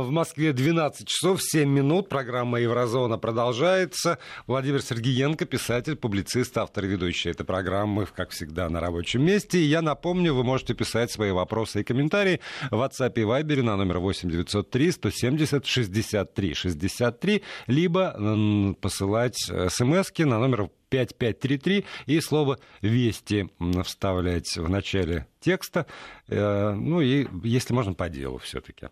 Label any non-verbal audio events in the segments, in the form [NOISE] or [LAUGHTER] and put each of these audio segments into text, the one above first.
В Москве 12 часов 7 минут. Программа «Еврозона» продолжается. Владимир Сергеенко, писатель, публицист, автор и ведущий этой программы, как всегда, на рабочем месте. И я напомню, вы можете писать свои вопросы и комментарии в WhatsApp и Viber на номер 8 903 170 63 63, либо посылать смс на номер 5533 и слово «Вести» вставлять в начале текста. Э, ну и, если можно, по делу все-таки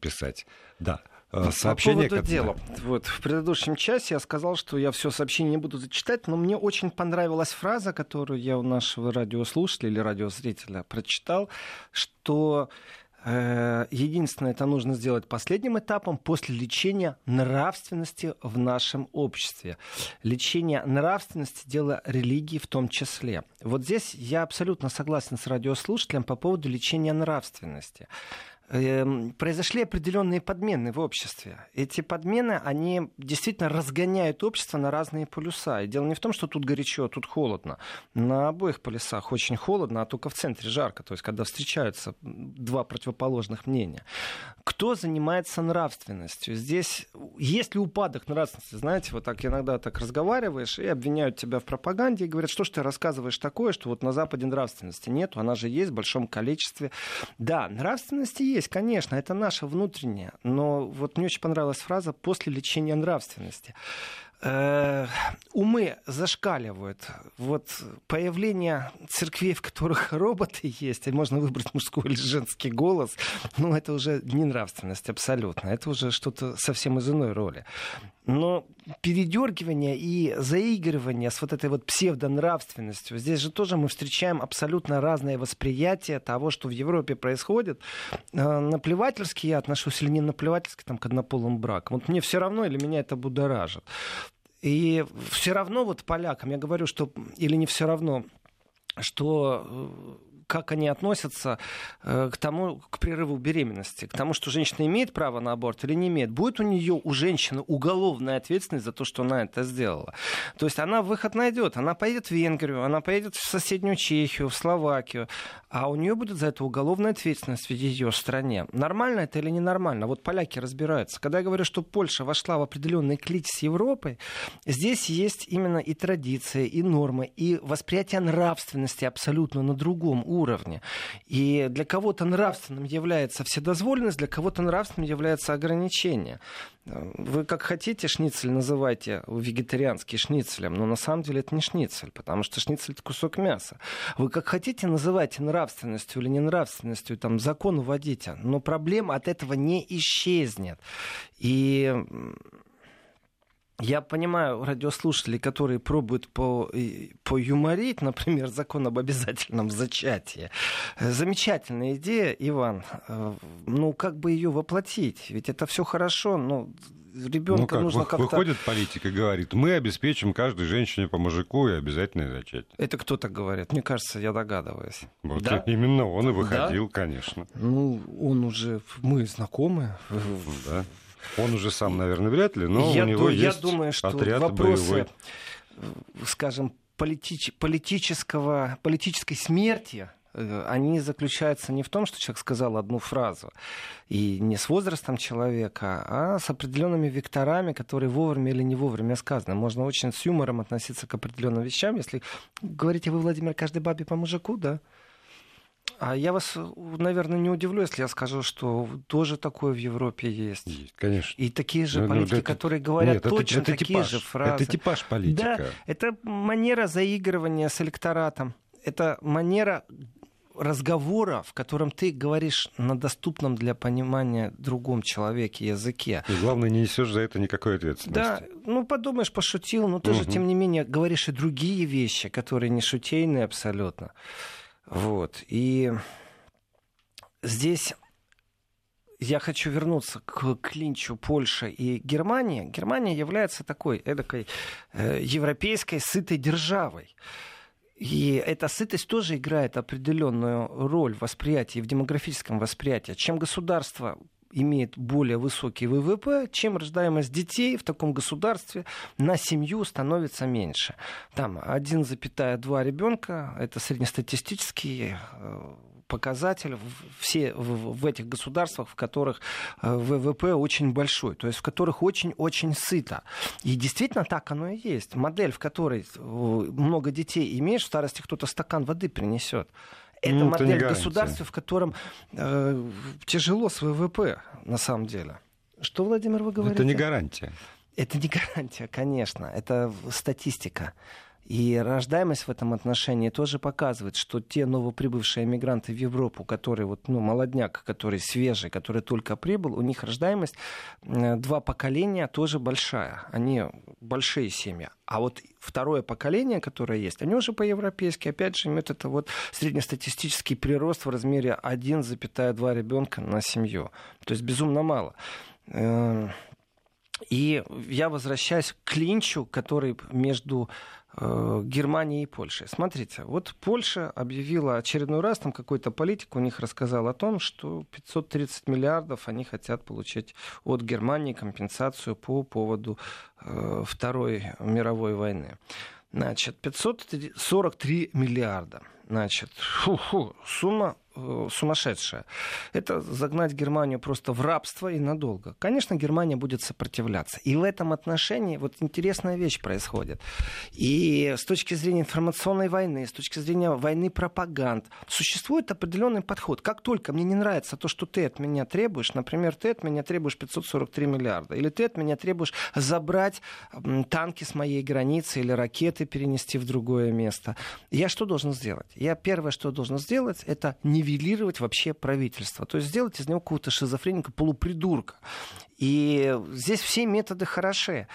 писать. Да. Э, сообщение. По поводу дела. Вот, в предыдущем часе я сказал, что я все сообщение не буду зачитать, но мне очень понравилась фраза, которую я у нашего радиослушателя или радиозрителя прочитал, что единственное, это нужно сделать последним этапом после лечения нравственности в нашем обществе. Лечение нравственности – дело религии в том числе. Вот здесь я абсолютно согласен с радиослушателем по поводу лечения нравственности. Эм, произошли определенные подмены в обществе. Эти подмены, они действительно разгоняют общество на разные полюса. И дело не в том, что тут горячо, а тут холодно. На обоих полюсах очень холодно, а только в центре жарко. То есть, когда встречаются два противоположных мнения. Кто занимается нравственностью? Здесь есть ли упадок нравственности? Знаете, вот так иногда так разговариваешь и обвиняют тебя в пропаганде и говорят, что ж ты рассказываешь такое, что вот на Западе нравственности нет, она же есть в большом количестве. Да, нравственности есть есть, конечно, это наше внутреннее. Но вот мне очень понравилась фраза «после лечения нравственности». Э, умы зашкаливают. Вот появление церквей, в которых [LAUGHS] роботы есть, и можно выбрать мужской или женский голос, ну, это уже не нравственность абсолютно. Это уже что-то совсем из иной роли. Но передергивание и заигрывание с вот этой вот псевдонравственностью, здесь же тоже мы встречаем абсолютно разное восприятие того, что в Европе происходит. Э, наплевательски я отношусь или не наплевательски там, к однополым бракам. Вот мне все равно или меня это будоражит. И все равно вот полякам, я говорю, что или не все равно, что э, как они относятся э, к тому, к прерыву беременности, к тому, что женщина имеет право на аборт или не имеет. Будет у нее, у женщины уголовная ответственность за то, что она это сделала. То есть она выход найдет. Она поедет в Венгрию, она поедет в соседнюю Чехию, в Словакию, а у нее будет за это уголовная ответственность в ее стране. Нормально это или ненормально? Вот поляки разбираются. Когда я говорю, что Польша вошла в определенный клич с Европой, здесь есть именно и традиции, и нормы, и восприятие нравственности абсолютно на другом уровне уровне. И для кого-то нравственным является вседозволенность, для кого-то нравственным является ограничение. Вы как хотите шницель называйте вегетарианский шницелем, но на самом деле это не шницель, потому что шницель это кусок мяса. Вы как хотите называйте нравственностью или ненравственностью, там закон вводите, но проблема от этого не исчезнет. И я понимаю радиослушателей, которые пробуют по, юморить, например, закон об обязательном зачатии. Замечательная идея, Иван. Э, ну, как бы ее воплотить? Ведь это все хорошо, но ребенка ну как, нужно как-то... Выходит политик и говорит, мы обеспечим каждой женщине по мужику и обязательное зачатие. Это кто так говорит? Мне кажется, я догадываюсь. Вот да? [LAUGHS] именно он и выходил, да? конечно. Ну, он уже... Мы знакомы. Да. Он уже сам, наверное, вряд ли, но я у него ду- есть Я думаю, что отряд вопросы, боевой. скажем, политич- политического, политической смерти э, они заключаются не в том, что человек сказал одну фразу, и не с возрастом человека, а с определенными векторами, которые вовремя или не вовремя сказаны. Можно очень с юмором относиться к определенным вещам. Если говорите вы, Владимир, каждой бабе по мужику, да? А я вас, наверное, не удивлю, если я скажу, что тоже такое в Европе есть. Есть, конечно. И такие же ну, ну политики, это... которые говорят Нет, точно это, это такие типаж. же фразы. Это типаж политика. Да, это манера заигрывания с электоратом. Это манера разговора, в котором ты говоришь на доступном для понимания другом человеке языке. И главное, не несешь за это никакой ответственности. Да, ну подумаешь, пошутил, но ты угу. же, тем не менее, говоришь и другие вещи, которые не шутейные абсолютно. Вот. И здесь я хочу вернуться к клинчу Польши и Германии. Германия является такой эдакой э, европейской сытой державой. И эта сытость тоже играет определенную роль в восприятии, в демографическом восприятии. Чем государство имеет более высокий ВВП, чем рождаемость детей в таком государстве на семью становится меньше. Там 1,2 ребенка, это среднестатистический э, показатель все в, этих государствах, в которых э, ВВП очень большой, то есть в которых очень-очень сыто. И действительно так оно и есть. Модель, в которой э, много детей имеешь, в старости кто-то стакан воды принесет. Это ну, модель государства, в котором э, тяжело с ВВП, на самом деле. Что, Владимир, вы говорите? Это не гарантия. Это не [LAUGHS] гарантия, конечно. Это статистика. И рождаемость в этом отношении тоже показывает, что те новоприбывшие мигранты в Европу, которые вот, ну, молодняк, который свежий, который только прибыл, у них рождаемость э, два поколения тоже большая. Они большие семьи. А вот второе поколение, которое есть, они уже по-европейски, опять же, имеют это вот среднестатистический прирост в размере 1,2 ребенка на семью. То есть безумно мало. Э, и я возвращаюсь к клинчу, который между э, Германией и Польшей. Смотрите, вот Польша объявила очередной раз, там какой-то политик у них рассказал о том, что 530 миллиардов они хотят получить от Германии компенсацию по поводу э, Второй мировой войны. Значит, 543 миллиарда. Значит, фу-фу, сумма Э, сумасшедшая. Это загнать Германию просто в рабство и надолго. Конечно, Германия будет сопротивляться. И в этом отношении вот интересная вещь происходит. И с точки зрения информационной войны, с точки зрения войны пропаганд, существует определенный подход. Как только мне не нравится то, что ты от меня требуешь, например, ты от меня требуешь 543 миллиарда, или ты от меня требуешь забрать танки с моей границы или ракеты перенести в другое место, я что должен сделать? Я первое, что должен сделать, это не нивелировать вообще правительство. То есть сделать из него какого-то шизофреника, полупридурка. И здесь все методы хороши.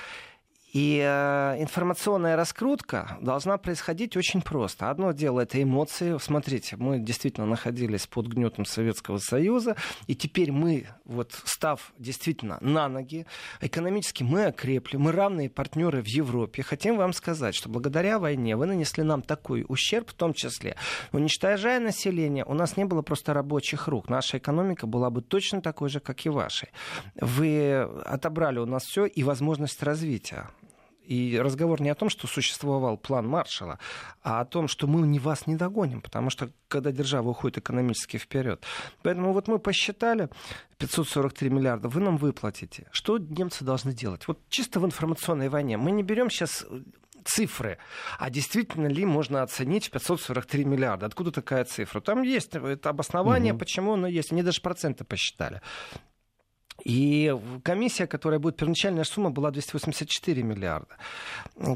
И э, информационная раскрутка должна происходить очень просто. Одно дело это эмоции. Смотрите, мы действительно находились под гнетом Советского Союза, и теперь мы, вот став действительно на ноги, экономически мы окрепли, мы равные партнеры в Европе. Хотим вам сказать, что благодаря войне вы нанесли нам такой ущерб, в том числе уничтожая население, у нас не было просто рабочих рук. Наша экономика была бы точно такой же, как и вашей. Вы отобрали у нас все и возможность развития. И разговор не о том, что существовал план Маршала, а о том, что мы вас не догоним, потому что когда держава уходит экономически вперед. Поэтому вот мы посчитали 543 миллиарда, вы нам выплатите. Что немцы должны делать? Вот чисто в информационной войне. Мы не берем сейчас цифры. А действительно ли можно оценить 543 миллиарда? Откуда такая цифра? Там есть это обоснование, угу. почему оно есть. Они даже проценты посчитали. И комиссия, которая будет, первоначальная сумма была 284 миллиарда.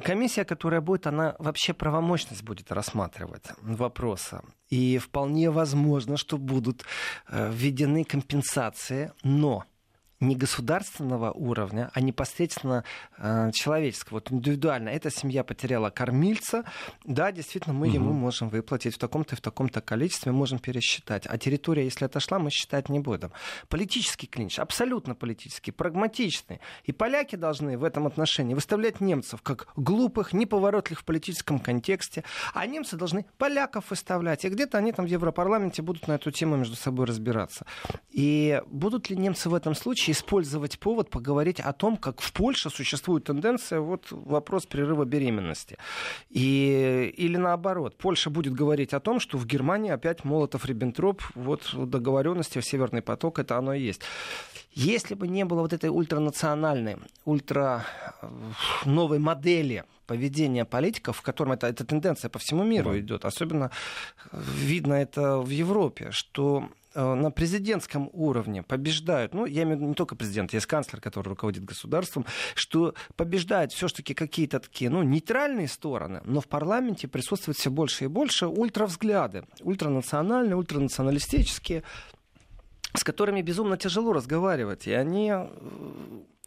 Комиссия, которая будет, она вообще правомощность будет рассматривать вопроса. И вполне возможно, что будут э, введены компенсации, но не государственного уровня, а непосредственно э, человеческого, вот индивидуально. Эта семья потеряла кормильца, да, действительно, мы угу. ему можем выплатить в таком-то и в таком-то количестве, можем пересчитать. А территория, если отошла, мы считать не будем. Политический клинч, абсолютно политический, прагматичный. И поляки должны в этом отношении выставлять немцев как глупых, неповоротливых в политическом контексте, а немцы должны поляков выставлять. И где-то они там в Европарламенте будут на эту тему между собой разбираться. И будут ли немцы в этом случае использовать повод поговорить о том, как в Польше существует тенденция, вот вопрос прерыва беременности. И, или наоборот, Польша будет говорить о том, что в Германии опять Молотов-Риббентроп, вот договоренности в Северный поток, это оно и есть. Если бы не было вот этой ультранациональной, ультра э, новой модели поведения политиков, в котором это, эта тенденция по всему миру да. идет, особенно видно это в Европе, что Э, на президентском уровне побеждают, ну, я имею в виду не только президент, есть канцлер, который руководит государством, что побеждают все-таки какие-то такие, ну, нейтральные стороны, но в парламенте присутствует все больше и больше ультравзгляды, ультранациональные, ультранационалистические, с которыми безумно тяжело разговаривать, и они э,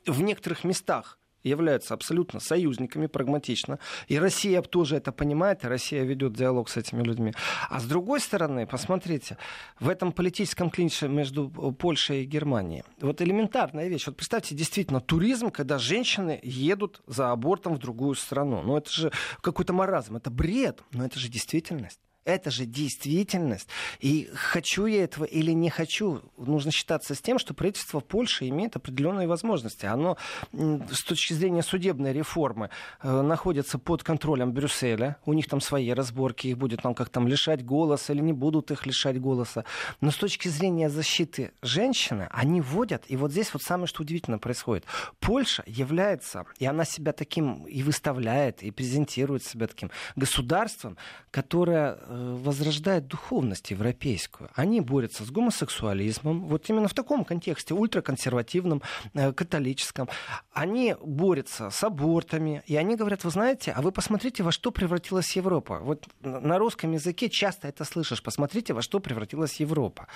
в некоторых местах являются абсолютно союзниками прагматично. И Россия тоже это понимает, и Россия ведет диалог с этими людьми. А с другой стороны, посмотрите, в этом политическом клинче между Польшей и Германией, вот элементарная вещь. Вот представьте, действительно, туризм, когда женщины едут за абортом в другую страну. Ну, это же какой-то маразм, это бред, но это же действительность. Это же действительность. И хочу я этого или не хочу, нужно считаться с тем, что правительство Польши имеет определенные возможности. Оно с точки зрения судебной реформы э, находится под контролем Брюсселя. У них там свои разборки, их будет там как там лишать голоса или не будут их лишать голоса. Но с точки зрения защиты женщины, они вводят, и вот здесь вот самое, что удивительно происходит. Польша является, и она себя таким и выставляет, и презентирует себя таким государством, которое э, возрождает духовность европейскую. Они борются с гомосексуализмом, вот именно в таком контексте, ультраконсервативном, э, католическом. Они борются с абортами, и они говорят, вы знаете, а вы посмотрите, во что превратилась Европа. Вот на русском языке часто это слышишь, посмотрите, во что превратилась Европа.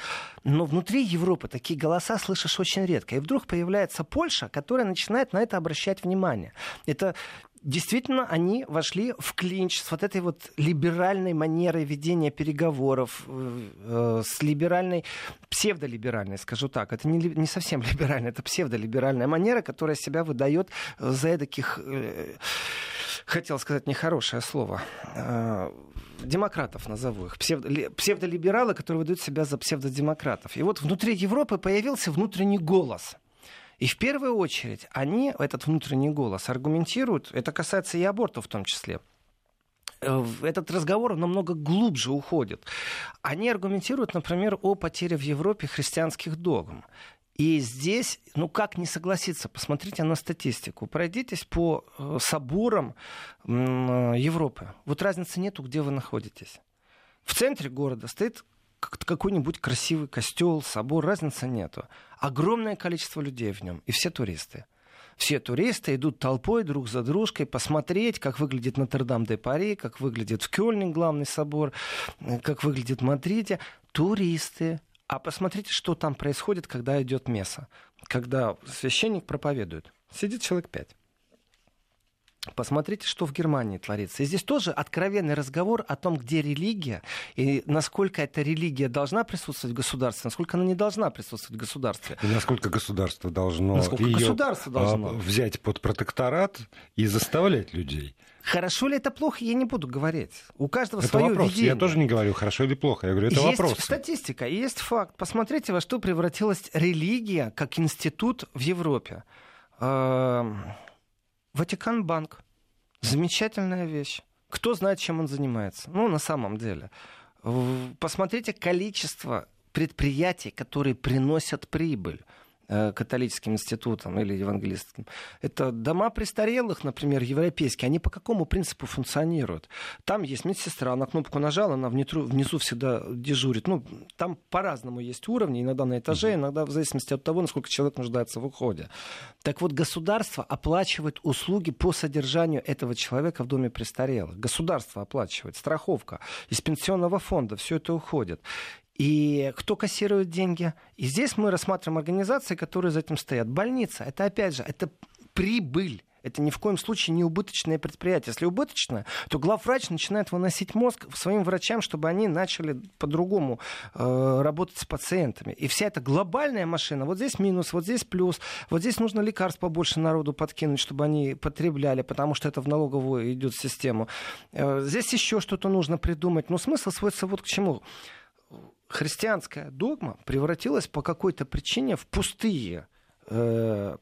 Но внутри Европы такие голоса слышишь очень редко. И вдруг появляется Польша, которая начинает на это обращать внимание. Это действительно они вошли в клинч с вот этой вот либеральной манерой ведения переговоров, э, э с либеральной, псевдолиберальной, скажу так. Это не, не совсем [LAUGHS] либеральная, это псевдолиберальная манера, которая себя выдает за таких, э, хотел сказать нехорошее слово, демократов назову их, псевдо, псевдолибералы, которые выдают себя за псевдодемократов. И вот внутри Европы появился внутренний голос – и в первую очередь они, этот внутренний голос, аргументируют, это касается и аборта в том числе, э, этот разговор намного глубже уходит. Они аргументируют, например, о потере в Европе христианских догм. И здесь, ну как не согласиться, посмотрите на статистику, пройдитесь по э, соборам Европы. Вот разницы нету, где вы находитесь. В центре города стоит какой-нибудь красивый костел, собор, разницы нету. Огромное количество людей в нем, и все туристы. Все туристы идут толпой друг за дружкой посмотреть, как выглядит Нотр-Дам-де-Пари, как выглядит в Кёльне главный собор, э, как выглядит в Мадриде. Туристы. А посмотрите, что там происходит, когда идет месса. Когда священник проповедует. Сидит человек пять. Посмотрите, что в Германии творится. И здесь тоже откровенный разговор о том, где религия, и насколько эта религия должна присутствовать в государстве, насколько она не должна присутствовать в государстве. И насколько государство должно, насколько ее государство должно взять под протекторат и заставлять людей. Хорошо ли это плохо, я не буду говорить. У каждого это свое вопрос. видение. Я тоже не говорю, хорошо или плохо. Я говорю, это есть вопрос. статистика, есть факт. Посмотрите, во что превратилась религия как институт в Европе. Ватикан банк. Замечательная вещь. Кто знает, чем он занимается? Ну, на самом деле. Посмотрите количество предприятий, которые приносят прибыль. Э, католическим институтом или евангелистским. Это дома престарелых, например, европейские. Они по какому принципу функционируют? Там есть медсестра, она кнопку нажала, она внизу, внизу всегда дежурит. Ну, там по-разному есть уровни, иногда на этаже, иногда в зависимости от того, насколько человек нуждается в уходе. Так вот, государство оплачивает услуги по содержанию этого человека в доме престарелых. Государство оплачивает, страховка из пенсионного фонда, все это уходит. И кто кассирует деньги? И здесь мы рассматриваем организации, которые за этим стоят. Больница, это опять же, это прибыль. Это ни в коем случае не убыточное предприятие. Если убыточное, то главврач начинает выносить мозг своим врачам, чтобы они начали по-другому э, работать с пациентами. И вся эта глобальная машина, вот здесь минус, вот здесь плюс, вот здесь нужно лекарств побольше народу подкинуть, чтобы они потребляли, потому что это в налоговую идет систему. Э, здесь еще что-то нужно придумать. Но смысл сводится вот к чему христианская догма превратилась по какой-то причине в пустые э,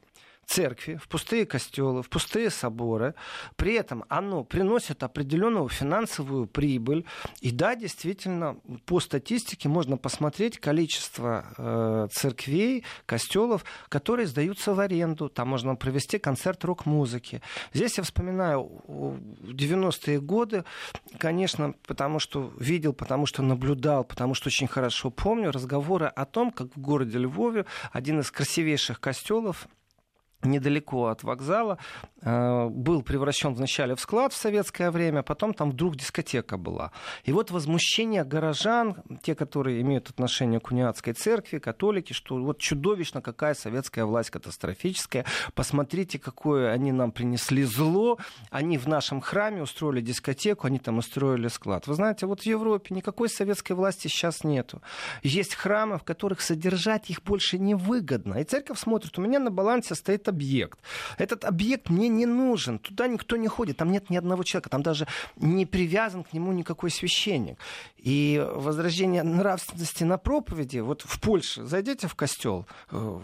церкви, в пустые костелы, в пустые соборы. При этом оно приносит определенную финансовую прибыль. И да, действительно, по статистике можно посмотреть количество э, церквей, костелов, которые сдаются в аренду. Там можно провести концерт рок-музыки. Здесь я вспоминаю 90-е годы, конечно, потому что видел, потому что наблюдал, потому что очень хорошо помню разговоры о том, как в городе Львове один из красивейших костелов недалеко от вокзала, э, был превращен вначале в склад в советское время, потом там вдруг дискотека была. И вот возмущение горожан, те, которые имеют отношение к униатской церкви, католики, что вот чудовищно какая советская власть катастрофическая, посмотрите, какое они нам принесли зло, они в нашем храме устроили дискотеку, они там устроили склад. Вы знаете, вот в Европе никакой советской власти сейчас нету. Есть храмы, в которых содержать их больше невыгодно. И церковь смотрит, у меня на балансе стоит объект. Этот объект мне не нужен. Туда никто не ходит. Там нет ни одного человека. Там даже не привязан к нему никакой священник. И возрождение нравственности на проповеди, вот в Польше, зайдите в костел, э,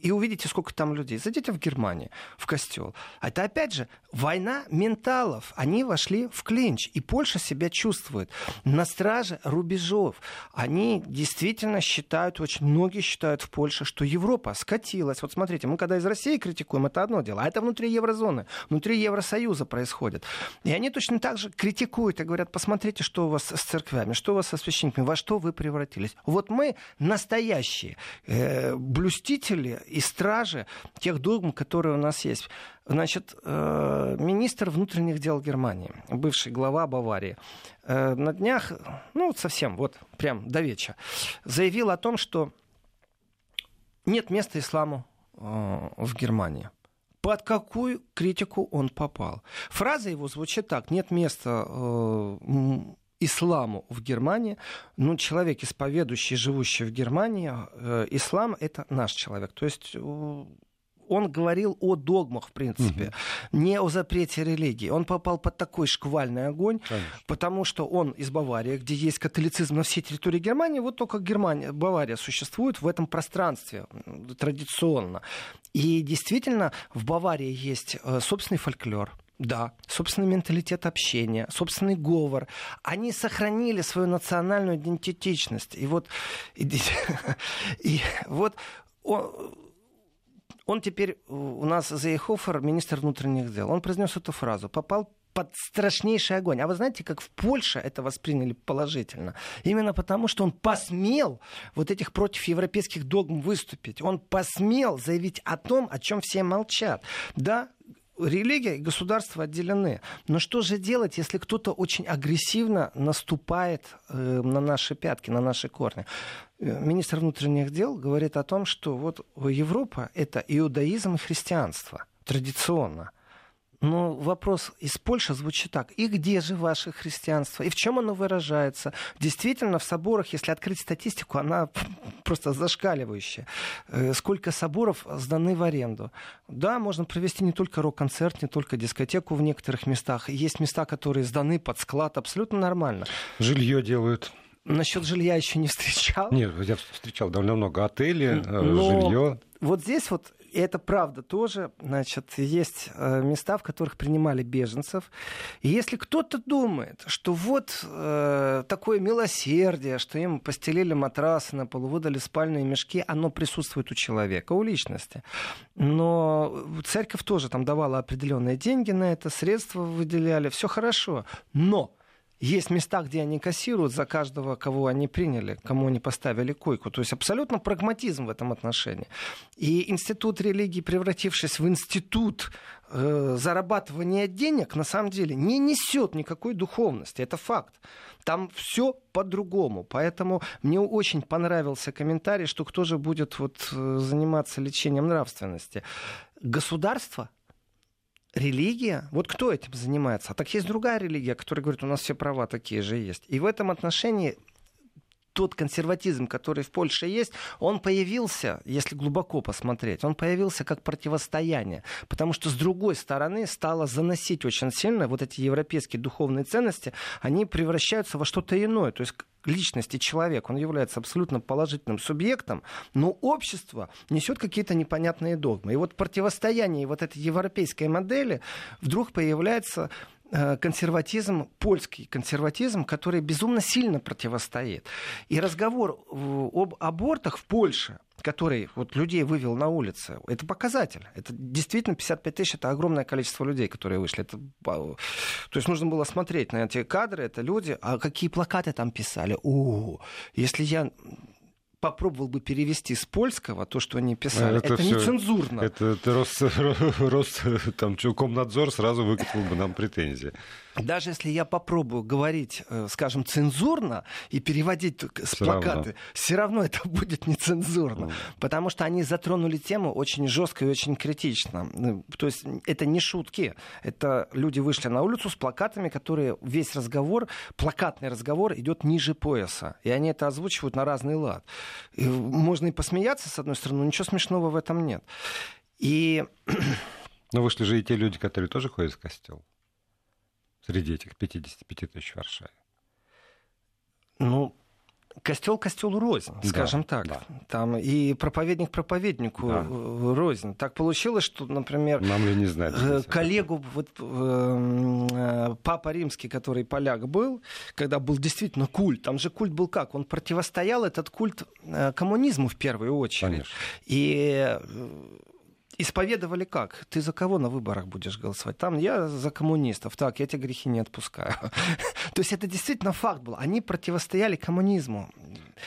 и увидите, сколько там людей. Зайдите в Германию, в костел. А это, опять же, война менталов. Они вошли в клинч, и Польша себя чувствует на страже рубежов. Они действительно считают, очень многие считают в Польше, что Европа скатилась. Вот смотрите, мы когда из России критикуем, это одно дело, а это внутри еврозоны, внутри Евросоюза происходит. И они точно так же критикуют и говорят, посмотрите, что у вас с церквями, что у вас со священниками, во что вы превратились. Вот мы настоящие э, блюстители и стражи тех догм, которые у нас есть. Значит, э, министр внутренних дел Германии, бывший глава Баварии, э, на днях, ну, совсем, вот, прям до вечера, заявил о том, что нет места исламу э, в Германии. Под какую критику он попал? Фраза его звучит так: нет места исламу в Германии, ну, человек, исповедующий, живущий в Германии, э, ислам — это наш человек. То есть он говорил о догмах, в принципе, угу. не о запрете религии. Он попал под такой шквальный огонь, Конечно. потому что он из Баварии, где есть католицизм на всей территории Германии, вот только Германия, Бавария существует в этом пространстве традиционно. И действительно, в Баварии есть э, собственный фольклор. Да, собственный менталитет общения, собственный говор. Они сохранили свою национальную идентичность. И вот, и, [LAUGHS] и вот он, он теперь у нас Зейхофер, министр внутренних дел. Он произнес эту фразу. Попал под страшнейший огонь. А вы знаете, как в Польше это восприняли положительно? Именно потому, что он посмел вот этих против европейских догм выступить. Он посмел заявить о том, о чем все молчат. Да, религия и государство отделены. Но что же делать, если кто-то очень агрессивно наступает э, на наши пятки, на наши корни? Э, министр внутренних дел говорит о том, что вот Европа — это иудаизм и христианство традиционно. Но вопрос из Польши звучит так. И где же ваше христианство? И в чем оно выражается? Действительно, в соборах, если открыть статистику, она [LAUGHS] просто зашкаливающая. Э, сколько соборов сданы в аренду? Да, можно провести не только рок-концерт, не только дискотеку в некоторых местах. Есть места, которые сданы под склад, абсолютно нормально. Жилье делают. Насчет жилья еще не встречал. Нет, я встречал довольно много отелей, э, Но жилье. Вот здесь вот и это правда тоже. Значит, есть э, места, в которых принимали беженцев. И если кто-то думает, что вот э, такое милосердие, что им постелили матрасы на полу, выдали спальные мешки, оно присутствует у человека, у личности. Но церковь тоже там давала определенные деньги на это, средства выделяли, все хорошо. Но есть места, где они кассируют за каждого, кого они приняли, кому они поставили койку. То есть абсолютно прагматизм в этом отношении. И институт религии, превратившись в институт э, зарабатывания денег, на самом деле не несет никакой духовности. Это факт. Там все по-другому. Поэтому мне очень понравился комментарий, что кто же будет вот, э, заниматься лечением нравственности. Государство религия, вот кто этим занимается? А так есть другая религия, которая говорит, у нас все права такие же есть. И в этом отношении тот консерватизм, который в Польше есть, он появился, если глубоко посмотреть, он появился как противостояние. Потому что с другой стороны стало заносить очень сильно вот эти европейские духовные ценности, они превращаются во что-то иное. То есть личности человек, он является абсолютно положительным субъектом, но общество несет какие-то непонятные догмы. И вот противостояние вот этой европейской модели вдруг появляется э, консерватизм, польский консерватизм, который безумно сильно противостоит. И разговор об абортах в Польше, который вот людей вывел на улицы, это показатель. Это действительно 55 тысяч, это огромное количество людей, которые вышли. Это, то есть нужно было смотреть на эти кадры, это люди, а какие плакаты там писали. О, если я попробовал бы перевести с польского то, что они писали. Это, это нецензурно. Это, это Рос, Рос, там, Комнадзор сразу выкатил бы нам претензии даже если я попробую говорить, э, скажем, цензурно и переводить с все плакаты, равно. все равно это [LAUGHS] будет нецензурно, mm. потому что они затронули тему очень жестко и очень критично. Ну, то есть это не шутки, это люди вышли на улицу с плакатами, которые весь разговор, плакатный разговор идет ниже пояса, и они это озвучивают на разный лад. И можно и посмеяться с одной стороны, но ничего смешного в этом нет. И... Но вышли же и те люди, которые тоже ходят в костел. Среди этих 55 тысяч в Варшаве. Ну, Костел костелу рознь, скажем да, так. Да. Там и проповедник проповеднику да. Э, рознь. Так получилось, что, например, Нам ли не знать, э, коллегу вот, э, папа римский, который поляк был, когда был действительно культ, там же культ был как? Он противостоял этот культ коммунизму в первую очередь. Конечно. И исповедовали как? Ты за кого на выборах будешь голосовать? Там я за коммунистов. Так, я эти грехи не отпускаю. [LAUGHS] То есть это действительно факт был. Они противостояли коммунизму.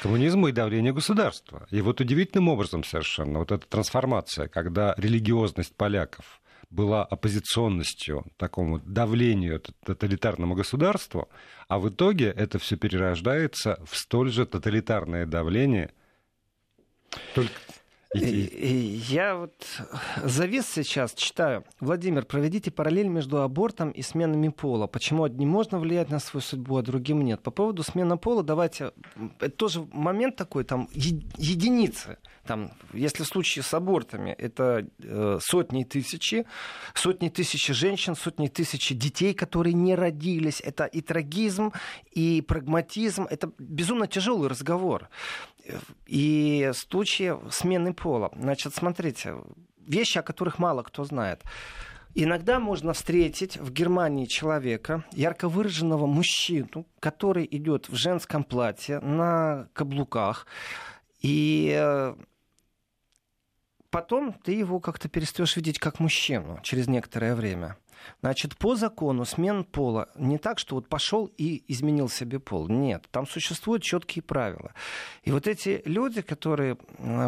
Коммунизму и давлению государства. И вот удивительным образом совершенно вот эта трансформация, когда религиозность поляков была оппозиционностью такому давлению тоталитарному государству, а в итоге это все перерождается в столь же тоталитарное давление. Только я вот завис сейчас, читаю. Владимир, проведите параллель между абортом и сменами пола. Почему одним можно влиять на свою судьбу, а другим нет? По поводу смены пола, давайте... Это тоже момент такой, там, единицы. Там, если в случае с абортами, это э, сотни тысячи, сотни тысяч женщин, сотни тысяч детей, которые не родились. Это и трагизм, и прагматизм. Это безумно тяжелый разговор и случаи смены пола. Значит, смотрите, вещи, о которых мало кто знает. Иногда можно встретить в Германии человека, ярко выраженного мужчину, который идет в женском платье на каблуках, и э, потом ты его как-то перестаешь видеть как мужчину через некоторое время. Значит, по закону смен пола не так, что вот пошел и изменил себе пол. Нет, там существуют четкие правила. И вот эти люди, которые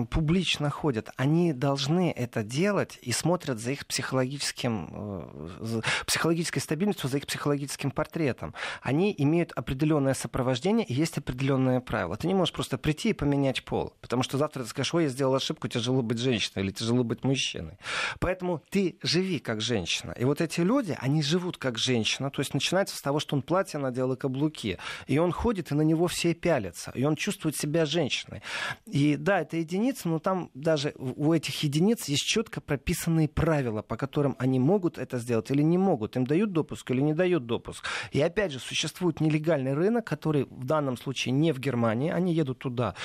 публично ходят, они должны это делать и смотрят за их психологическим, э, психологической стабильностью, за их психологическим портретом. Они имеют определенное сопровождение и есть определенные правила. Ты не можешь просто прийти и поменять пол, потому что завтра ты скажешь, ой, я сделал ошибку, тяжело быть женщиной или тяжело быть мужчиной. Поэтому ты живи как женщина. И вот эти люди, они живут как женщина. То есть начинается с того, что он платье надел и каблуки. И он ходит, и на него все пялятся. И он чувствует себя женщиной. И да, это единицы, но там даже у этих единиц есть четко прописанные правила, по которым они могут это сделать или не могут. Им дают допуск или не дают допуск. И опять же, существует нелегальный рынок, который в данном случае не в Германии. Они едут туда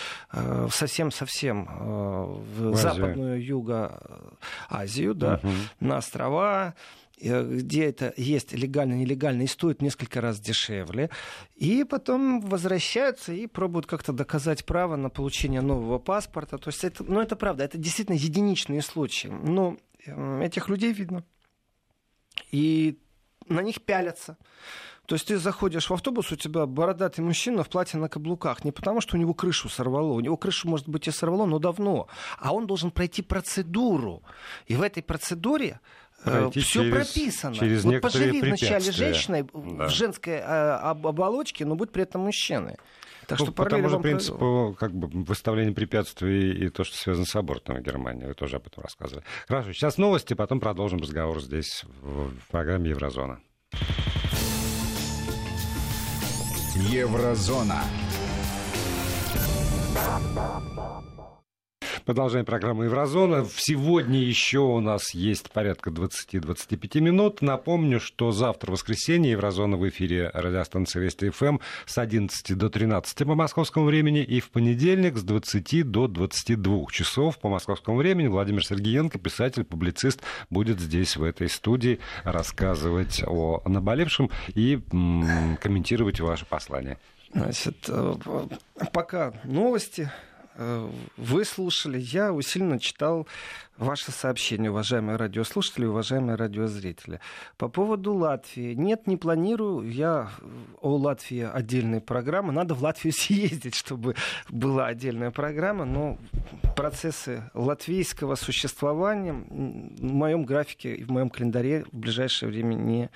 совсем-совсем э, в, в западную Юго-Азию, да, угу. на острова, Э, где это есть легально, нелегально, и стоит несколько раз дешевле. И потом возвращаются и пробуют как-то доказать право на получение нового паспорта. То есть это, ну, это правда, это действительно единичные случаи. Но эм, этих людей видно. И на них пялятся. То есть ты заходишь в автобус, у тебя бородатый мужчина в платье на каблуках. Не потому, что у него крышу сорвало. У него крышу, может быть, и сорвало, но давно. А он должен пройти процедуру. И в этой процедуре все через, прописано. Через вот поживи вначале женщиной да. в женской э, оболочке, но будь при этом мужчиной. Так что ну, по тому же принципу как бы, выставления препятствий и то, что связано с абортом в Германии. Вы тоже об этом рассказывали. Хорошо, сейчас новости, потом продолжим разговор здесь, в, в программе «Еврозона». Еврозона. Продолжаем программу Еврозона. Сегодня еще у нас есть порядка 20-25 минут. Напомню, что завтра, воскресенье, Еврозона в эфире радиостанции Вести ФМ с 11 до 13 по московскому времени и в понедельник с 20 до 22 часов по московскому времени. Владимир Сергеенко, писатель, публицист, будет здесь, в этой студии, рассказывать о наболевшем и м- комментировать ваши послания. Значит, э, пока новости вы слушали, я усиленно читал ваши сообщения, уважаемые радиослушатели, уважаемые радиозрители. По поводу Латвии. Нет, не планирую я о Латвии отдельной программы. Надо в Латвию [LAUGHS] съездить, чтобы была отдельная программа, но процессы латвийского существования в моем графике и в моем календаре в ближайшее время не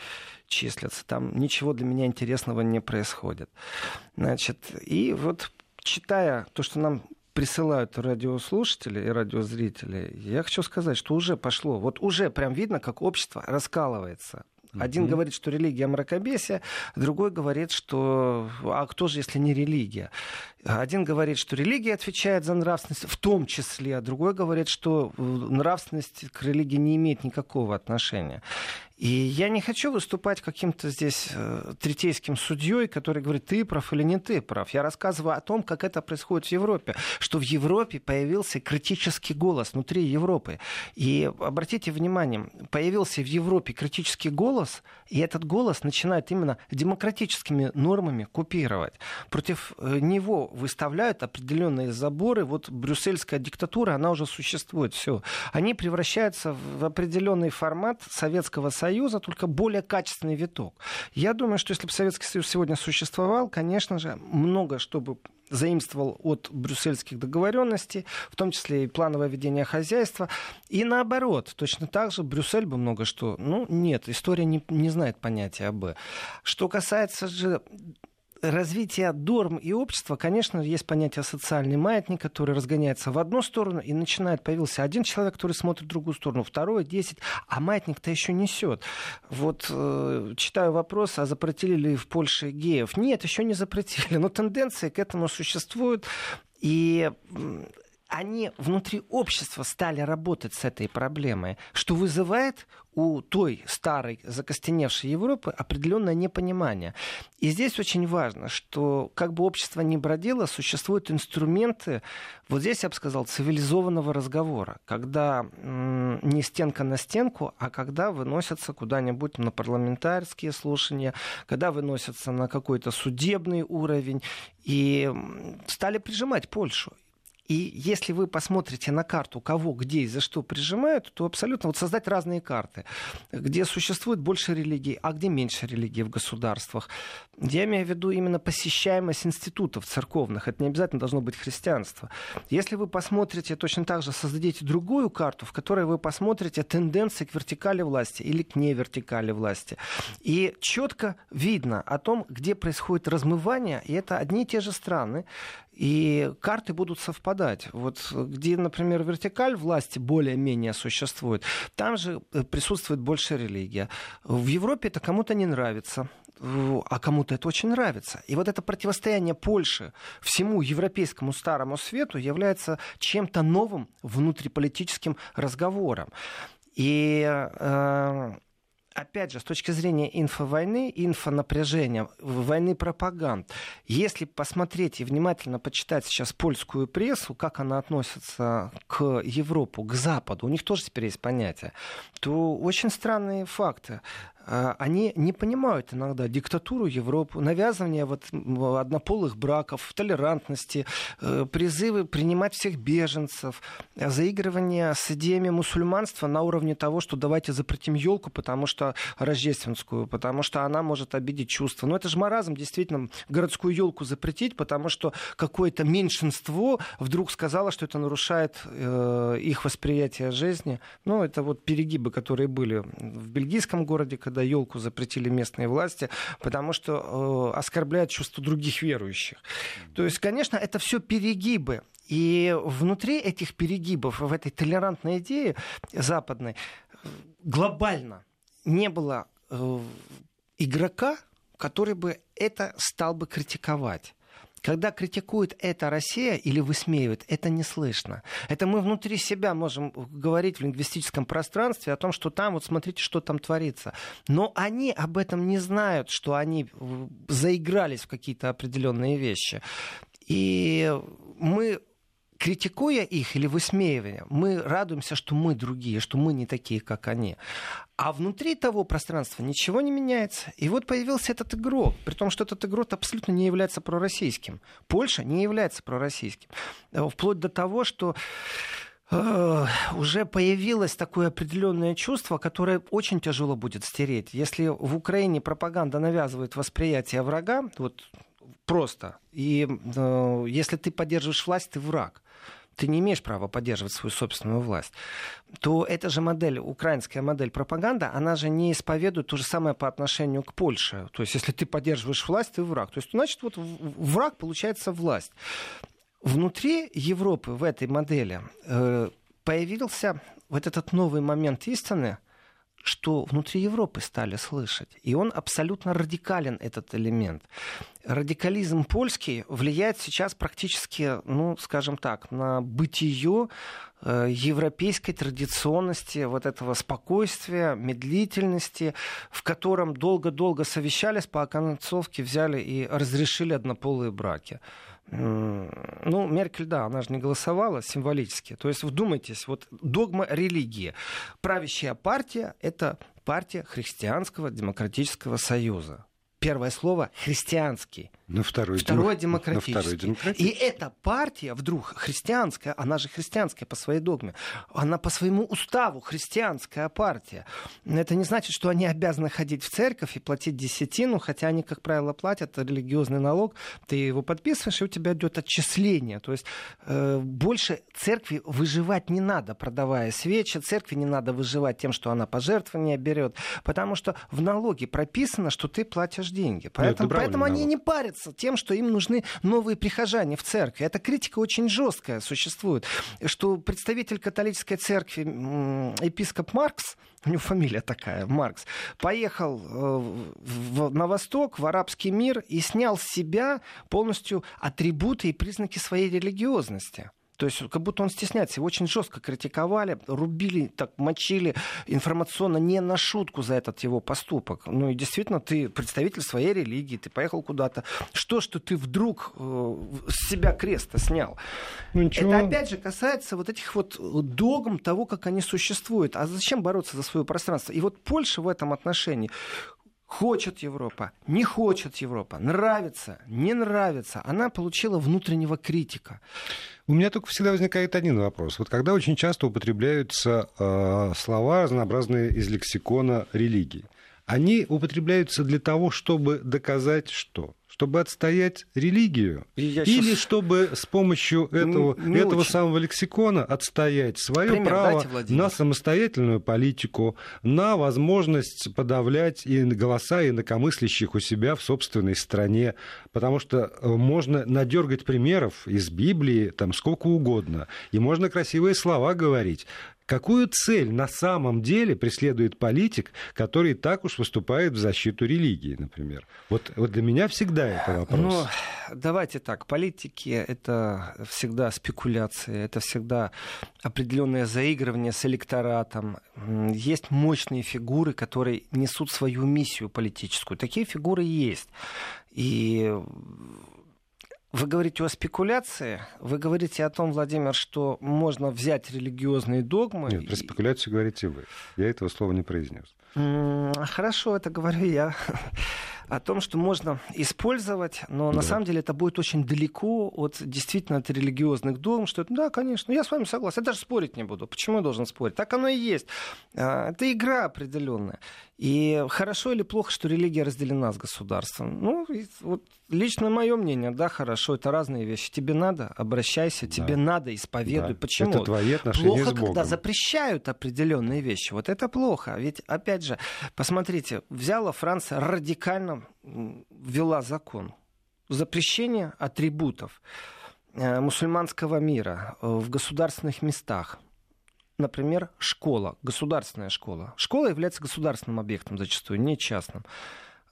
числятся. Там ничего для меня интересного не происходит. Значит, и вот читая то, что нам присылают радиослушатели и радиозрители, я хочу сказать, что уже пошло. Вот уже прям видно, как общество раскалывается. Один mm-hmm. говорит, что религия мракобесия, другой говорит, что а кто же, если не религия? Один говорит, что религия отвечает за нравственность, в том числе, а другой говорит, что э, нравственность к религии не имеет никакого отношения. И я не хочу выступать каким-то здесь э, третейским судьей, который говорит, ты прав или не ты прав. Я рассказываю о том, как это происходит в Европе, что в Европе появился критический голос внутри Европы. И обратите внимание, появился в Европе критический голос, и этот голос начинает именно демократическими нормами купировать. Против э, него выставляют определенные заборы. Вот брюссельская диктатура, она уже существует. Все. Они превращаются в определенный формат Советского Союза только более качественный виток. Я думаю, что если бы Советский Союз сегодня существовал, конечно же, много что бы заимствовал от брюссельских договоренностей, в том числе и плановое ведение хозяйства. И наоборот, точно так же Брюссель бы много что... Ну, нет, история не, не знает понятия об. Что касается же развития дорм и общества, конечно, есть понятие социальный маятник, который разгоняется в одну сторону и начинает появился один человек, который смотрит в другую сторону, второй, десять, а маятник-то еще несет. Вот э, читаю вопрос, а запретили ли в Польше геев? Нет, еще не запретили, но тенденции к этому существуют. И они внутри общества стали работать с этой проблемой, что вызывает у той старой закостеневшей Европы определенное непонимание. И здесь очень важно, что как бы общество ни бродило, существуют инструменты, вот здесь я бы сказал, цивилизованного разговора, когда не стенка на стенку, а когда выносятся куда-нибудь на парламентарские слушания, когда выносятся на какой-то судебный уровень, и стали прижимать Польшу. И если вы посмотрите на карту, кого, где и за что прижимают, то абсолютно вот создать разные карты, где существует больше религий, а где меньше религий в государствах. Я имею в виду именно посещаемость институтов церковных. Это не обязательно должно быть христианство. Если вы посмотрите, точно так же создадите другую карту, в которой вы посмотрите тенденции к вертикали власти или к невертикали власти. И четко видно о том, где происходит размывание, и это одни и те же страны, и карты будут совпадать. Вот где, например, вертикаль власти более-менее существует, там же э, присутствует больше религия. В Европе это кому-то не нравится а кому-то это очень нравится. И вот это противостояние Польши всему европейскому старому свету является чем-то новым внутриполитическим разговором. И э, опять же, с точки зрения инфовойны, инфонапряжения, войны пропаганд, если посмотреть и внимательно почитать сейчас польскую прессу, как она относится к Европу, к Западу, у них тоже теперь есть понятие, то очень странные факты. А, они не понимают иногда диктатуру Европы, навязывание вот однополых браков, толерантности, э, призывы принимать всех беженцев, заигрывание с идеями мусульманства на уровне того, что давайте запретим елку, потому что рождественскую, потому что она может обидеть чувства. Но это же маразм, действительно, городскую елку запретить, потому что какое-то меньшинство вдруг сказало, что это нарушает э, их восприятие жизни. Ну, это вот перегибы, которые были в бельгийском городе, когда когда елку запретили местные власти, потому что э, оскорбляет чувство других верующих. То есть, конечно, это все перегибы. И внутри этих перегибов, в этой толерантной идее западной, глобально не было э, игрока, который бы это стал бы критиковать. Когда критикует это Россия или высмеивает, это не слышно. Это мы внутри себя можем говорить в лингвистическом пространстве о том, что там, вот смотрите, что там творится. Но они об этом не знают, что они заигрались в какие-то определенные вещи. И мы критикуя их или высмеивая, мы радуемся, что мы другие, что мы не такие, как они. А внутри того пространства ничего не меняется. И вот появился этот игрок, при том, что этот игрок абсолютно не является пророссийским. Польша не является пророссийским. Э, вплоть до того, что э, уже появилось такое определенное чувство, которое очень тяжело будет стереть. Если в Украине пропаганда навязывает восприятие врага, вот просто, и э, если ты поддерживаешь власть, ты враг ты не имеешь права поддерживать свою собственную власть, то эта же модель, украинская модель пропаганды, она же не исповедует то же самое по отношению к Польше. То есть, если ты поддерживаешь власть, ты враг. То есть, значит, вот враг получается власть. Внутри Европы в этой модели э, появился вот этот новый момент истины, что внутри Европы стали слышать. И он абсолютно радикален, этот элемент. радикализм польский влияет сейчас практически, ну, скажем так, на бытие э, европейской традиционности, вот этого спокойствия, медлительности, в котором долго-долго совещались, по оконцовке взяли и разрешили однополые браки. Ну, Меркель, да, она же не голосовала символически. То есть, вдумайтесь, вот догма религии. Правящая партия — это партия Христианского демократического союза. Первое слово «христианский». На второй, второй дем... демократический. На второй демократический. И эта партия вдруг христианская, она же христианская по своей догме, она по своему уставу христианская партия. Это не значит, что они обязаны ходить в церковь и платить десятину, хотя они, как правило, платят религиозный налог, ты его подписываешь, и у тебя идет отчисление. То есть э, больше церкви выживать не надо, продавая свечи, церкви не надо выживать тем, что она пожертвования берет, потому что в налоге прописано, что ты платишь деньги. Поэтому, поэтому они не парятся хвалятся тем, что им нужны новые прихожане в церкви. Эта критика очень жесткая существует. Что представитель католической церкви, епископ Маркс, у него фамилия такая, Маркс, поехал э, на восток, в арабский мир и снял с себя полностью атрибуты и признаки своей религиозности. То есть как будто он стесняется. Его очень жестко критиковали, рубили, так мочили информационно не на шутку за этот его поступок. Ну и действительно, ты представитель своей религии, ты поехал куда-то. Что, что ты вдруг э, с себя креста снял? Ну, ничего. Это опять же касается вот этих вот догм того, как они существуют. А зачем бороться за свое пространство? И вот Польша в этом отношении Хочет Европа, не хочет Европа, нравится, не нравится. Она получила внутреннего критика. У меня только всегда возникает один вопрос. Вот когда очень часто употребляются э, слова разнообразные из лексикона религии, они употребляются для того, чтобы доказать что? Чтобы отстоять религию? Я Или сейчас... чтобы с помощью этого, не этого очень... самого лексикона отстоять свое Пример право дайте, на самостоятельную политику, на возможность подавлять и голоса инакомыслящих у себя в собственной стране? Потому что э, можно надергать примеров из Библии там сколько угодно, и можно красивые слова говорить. Какую цель на самом деле преследует политик, который так уж выступает в защиту религии, например? Вот, вот для меня всегда это вопрос. Ну, давайте так. Политики — это всегда спекуляции, это всегда определенное заигрывание с электоратом. Есть мощные фигуры, которые несут свою миссию политическую. Такие фигуры есть. И вы говорите о спекуляции, вы говорите о том, Владимир, что можно взять религиозные догмы. Нет, про спекуляцию говорите вы. Я этого слова не произнес. Хорошо, это говорю я о том, что можно использовать, но да. на самом деле это будет очень далеко от действительно от религиозных догм, что это, да, конечно, я с вами согласен, я даже спорить не буду. Почему я должен спорить? Так оно и есть. А, это игра определенная. И хорошо или плохо, что религия разделена с государством? Ну, вот лично мое мнение, да, хорошо, это разные вещи. Тебе надо, обращайся, да. тебе надо, исповедуй. Да. Почему? Это твои отношения плохо, с Богом. когда запрещают определенные вещи. Вот это плохо. Ведь, опять же, посмотрите, взяла Франция радикально ввела закон запрещение атрибутов э, мусульманского мира э, в государственных местах например, школа, государственная школа. Школа является государственным объектом зачастую, не частным.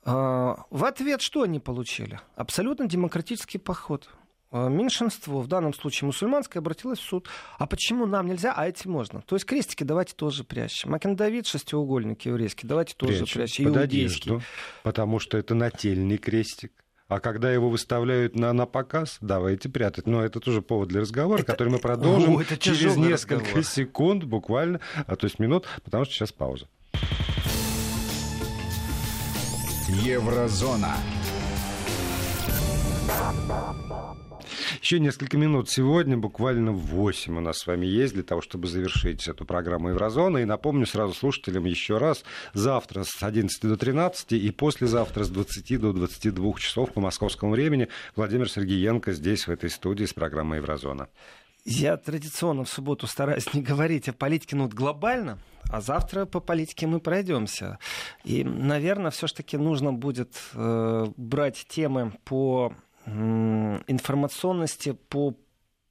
А, в ответ что они получили? Абсолютно демократический поход. А, меньшинство, в данном случае мусульманское, обратилось в суд. А почему нам нельзя, а эти можно? То есть крестики давайте тоже прячем. Макен Давид, шестиугольник еврейский, давайте тоже прячем. прячем. Под одежду, потому что это нательный крестик. А когда его выставляют на, на показ, давайте прятать. Но это тоже повод для разговора, это... который мы продолжим О, через несколько разговор. секунд, буквально, а то есть минут, потому что сейчас пауза. Еврозона. Еще несколько минут сегодня, буквально 8 у нас с вами есть для того, чтобы завершить эту программу Еврозона. И напомню сразу слушателям еще раз, завтра с 11 до 13 и послезавтра с 20 до 22 часов по московскому времени Владимир Сергеенко здесь, в этой студии с программой Еврозона. Я традиционно в субботу стараюсь не говорить о политике, ну, глобально, а завтра по политике мы пройдемся. И, наверное, все-таки нужно будет э, брать темы по информационности, по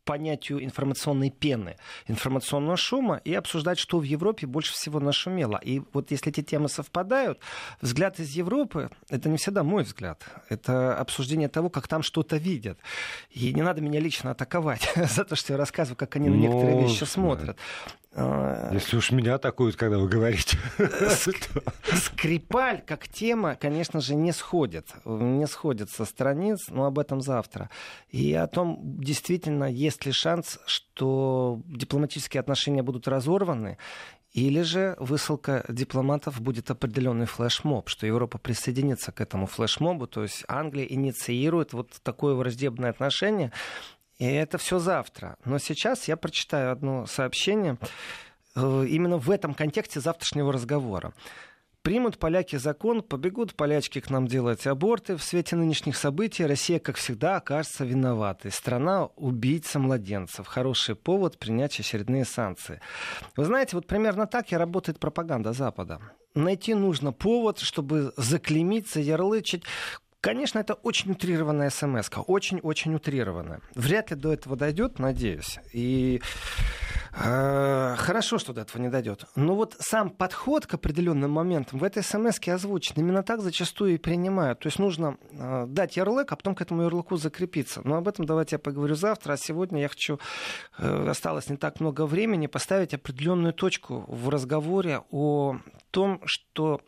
понятию информационной пены, информационного шума и обсуждать, что в Европе больше всего нашумело. И вот если эти темы совпадают, взгляд из Европы — это не всегда мой взгляд. Это обсуждение того, как там что-то видят. И не надо меня лично атаковать [LAUGHS] за то, что я рассказываю, как они на некоторые ну, вещи смотрят. А, Если уж меня атакуют, когда вы говорите. [LAUGHS] Скрипаль как тема, конечно же, не сходит. Не сходит со страниц, но об этом завтра. И о том, действительно, есть ли шанс, что дипломатические отношения будут разорваны, или же высылка дипломатов будет определенный флешмоб, что Европа присоединится к этому флешмобу, то есть Англия инициирует вот такое враждебное отношение, и это все завтра. Но сейчас я прочитаю одно сообщение э, именно в этом контексте завтрашнего разговора. Примут поляки закон, побегут полячки к нам делать аборты. В свете нынешних событий Россия, как всегда, окажется виноватой. Страна убийца младенцев. Хороший повод принять очередные санкции. Вы знаете, вот примерно так и работает пропаганда Запада. Найти нужно повод, чтобы заклеймить, заярлычить Конечно, это очень утрированная смс очень-очень утрированная. Вряд ли до этого дойдет, надеюсь. И э, хорошо, что до этого не дойдет. Но вот сам подход к определенным моментам в этой смс озвучен. Именно так зачастую и принимают. То есть нужно э, дать ярлык, а потом к этому ярлыку закрепиться. Но об этом давайте я поговорю завтра. А сегодня я хочу, э, осталось не так много времени, поставить определенную точку в разговоре о том, что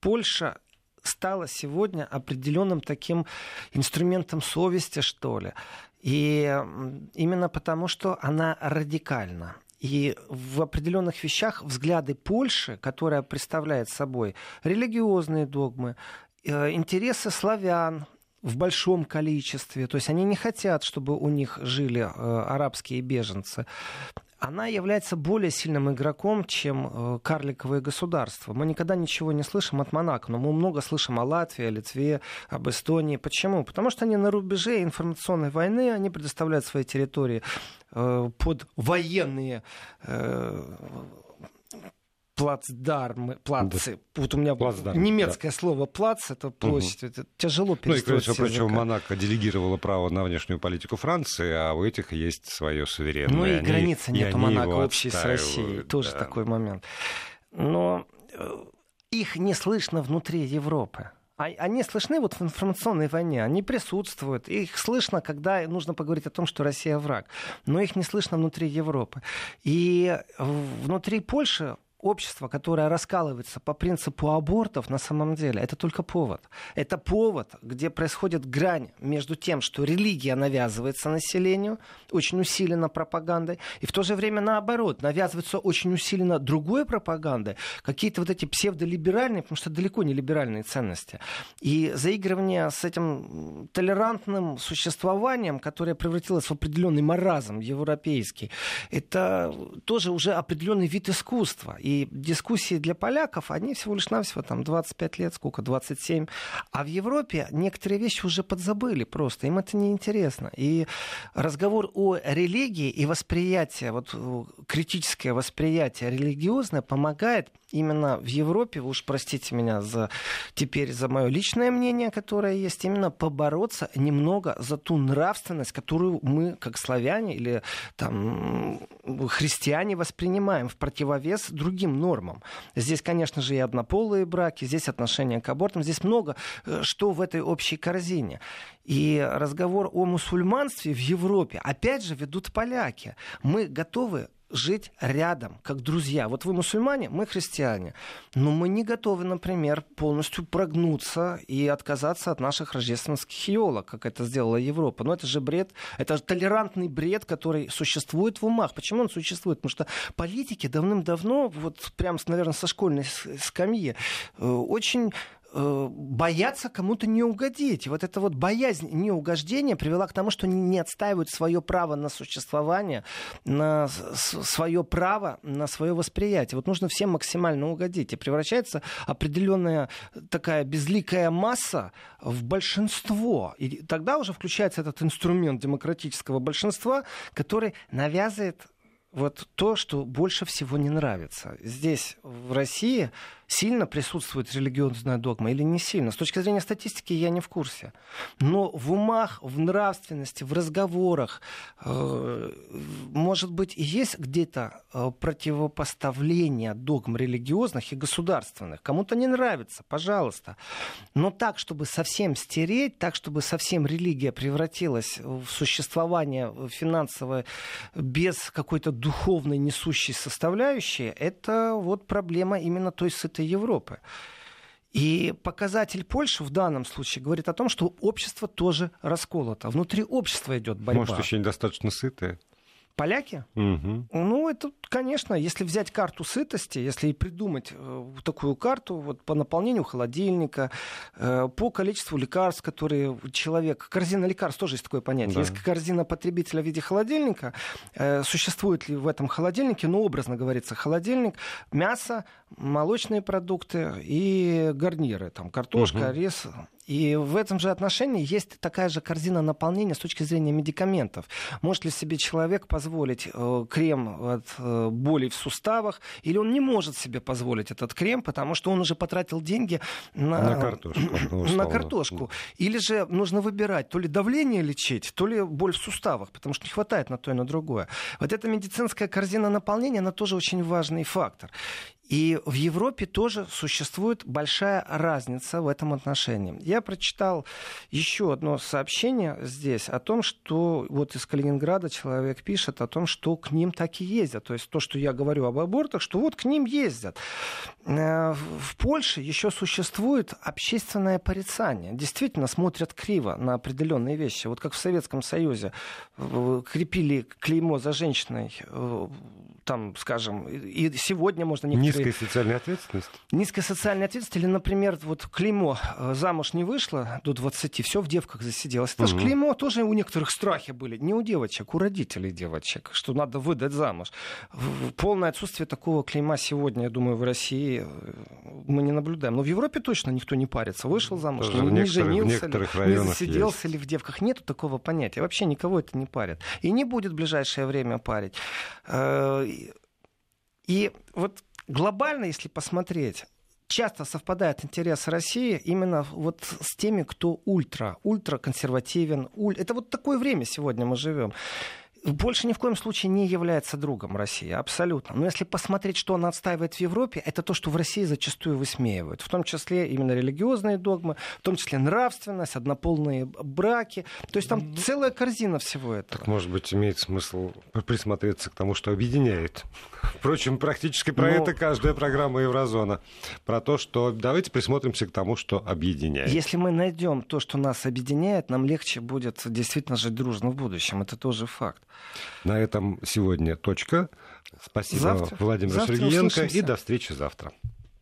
Польша стала сегодня определенным таким инструментом совести, что ли. И именно потому, что она радикальна. И в определенных вещах взгляды Польши, которая представляет собой религиозные догмы, э, интересы славян, в большом количестве. То есть они не хотят, чтобы у них жили э, арабские беженцы она является более сильным игроком, чем э, карликовые государства. Мы никогда ничего не слышим от Монако, но мы много слышим о Латвии, о Литве, об Эстонии. Почему? Потому что они на рубеже информационной войны, они предоставляют свои территории э, под военные э, плацдармы, плацы. Да. Вот у меня Плацдарм, немецкое да. слово плац, это площадь, угу. это тяжело перестроить. Ну и, кроме всего Монако делегировала право на внешнюю политику Франции, а у этих есть свое суверенное. Ну и они, границы нет у Монако общей с Россией, тоже да. такой момент. Но э, их не слышно внутри Европы. А они слышны вот в информационной войне, они присутствуют. Их слышно, когда нужно поговорить о том, что Россия враг. Но их не слышно внутри Европы. И внутри Польши общество, которое раскалывается по принципу абортов, на самом деле, это только повод. Это повод, где происходит грань между тем, что религия навязывается населению, очень усиленно пропагандой, и в то же время наоборот, навязывается очень усиленно другой пропагандой, какие-то вот эти псевдолиберальные, потому что далеко не либеральные ценности. И заигрывание с этим толерантным существованием, которое превратилось в определенный маразм европейский, это тоже уже определенный вид искусства. И дискуссии для поляков, они всего лишь навсего там 25 лет, сколько, 27. А в Европе некоторые вещи уже подзабыли просто, им это не интересно. И разговор о религии и восприятие, вот критическое восприятие религиозное помогает именно в Европе, вы уж простите меня за теперь за мое личное мнение, которое есть, именно побороться немного за ту нравственность, которую мы, как славяне или там христиане, воспринимаем в противовес другим другим нормам. Здесь, конечно же, и однополые браки, здесь отношения к абортам, здесь много э, что в этой общей корзине. И разговор о мусульманстве в Европе, опять же, ведут поляки. Мы готовы жить рядом, как друзья. Вот вы мусульмане, мы христиане. Но мы не готовы, например, полностью прогнуться и отказаться от наших рождественских елок, как это сделала Европа. Но это же бред, это же толерантный бред, который существует в умах. Почему он существует? Потому что политики давным-давно, вот прям, наверное, со школьной скамьи, э, очень боятся кому-то не угодить. Вот эта вот боязнь неугождения привела к тому, что они не отстаивают свое право на существование, на свое право на свое восприятие. Вот нужно всем максимально угодить. И превращается определенная такая безликая масса в большинство. И тогда уже включается этот инструмент демократического большинства, который навязывает вот то, что больше всего не нравится. Здесь, в России, сильно присутствует религиозная догма или не сильно. С точки зрения статистики я не в курсе. Но в умах, в нравственности, в разговорах, э, может быть, есть где-то э, противопоставление догм религиозных и государственных. Кому-то не нравится, пожалуйста. Но так, чтобы совсем стереть, так, чтобы совсем религия превратилась в существование финансовое без какой-то духовной несущей составляющей, это вот проблема именно той развитой Европы. И показатель Польши в данном случае говорит о том, что общество тоже расколото. Внутри общества идет борьба. Может, еще недостаточно сытое. Поляки? Угу. Ну, это, конечно, если взять карту сытости, если придумать э, такую карту вот, по наполнению холодильника, э, по количеству лекарств, которые человек... Корзина лекарств тоже есть такое понятие. Да. Есть корзина потребителя в виде холодильника. Э, существует ли в этом холодильнике, ну, образно говорится, холодильник, мясо, молочные продукты и гарниры. Там картошка, угу. рис, и в этом же отношении есть такая же корзина наполнения с точки зрения медикаментов. Может ли себе человек позволить э, крем от э, боли в суставах, или он не может себе позволить этот крем, потому что он уже потратил деньги на, на картошку. На картошку. Или же нужно выбирать, то ли давление лечить, то ли боль в суставах, потому что не хватает на то и на другое. Вот эта медицинская корзина наполнения, она тоже очень важный фактор. И в Европе тоже существует большая разница в этом отношении. Я прочитал еще одно сообщение здесь о том, что вот из Калининграда человек пишет о том, что к ним так и ездят. То есть то, что я говорю об абортах, что вот к ним ездят. Э, в Польше еще существует общественное порицание. Действительно смотрят криво на определенные вещи. Вот как в Советском Союзе э, крепили клеймо за женщиной э, там, скажем, и сегодня можно некоторые... Низкая социальная ответственность? Низкая социальная ответственность, или, например, вот клеймо э, «замуж не вышла до 20, все в девках засиделось». Это угу. же клеймо тоже у некоторых страхи были. Не у девочек, у родителей девочек, что надо выдать замуж. Полное отсутствие такого клейма сегодня, я думаю, в России э, мы не наблюдаем. Но в Европе точно никто не парится. Вышел замуж, тоже не, не женился ли, не засиделся есть. ли в девках. Нету такого понятия. Вообще никого это не парит. И не будет в ближайшее время парить. И вот глобально, если посмотреть, часто совпадают интересы России именно вот с теми, кто ультра, ультраконсервативен. Уль... Это вот такое время сегодня мы живем больше ни в коем случае не является другом России, абсолютно. Но если посмотреть, что она отстаивает в Европе, это то, что в России зачастую высмеивают. В том числе именно религиозные догмы, в том числе нравственность, однополные браки. То есть там mm-hmm. целая корзина всего этого. Так, может быть, имеет смысл присмотреться к тому, что объединяет. [LAUGHS] Впрочем, практически про Но... это каждая программа Еврозона. Про то, что давайте присмотримся к тому, что объединяет. Если мы найдем то, что нас объединяет, нам легче будет действительно жить дружно в будущем. Это тоже факт. На этом сегодня точка. Спасибо, завтра. Владимир завтра Сергеенко. И до встречи завтра.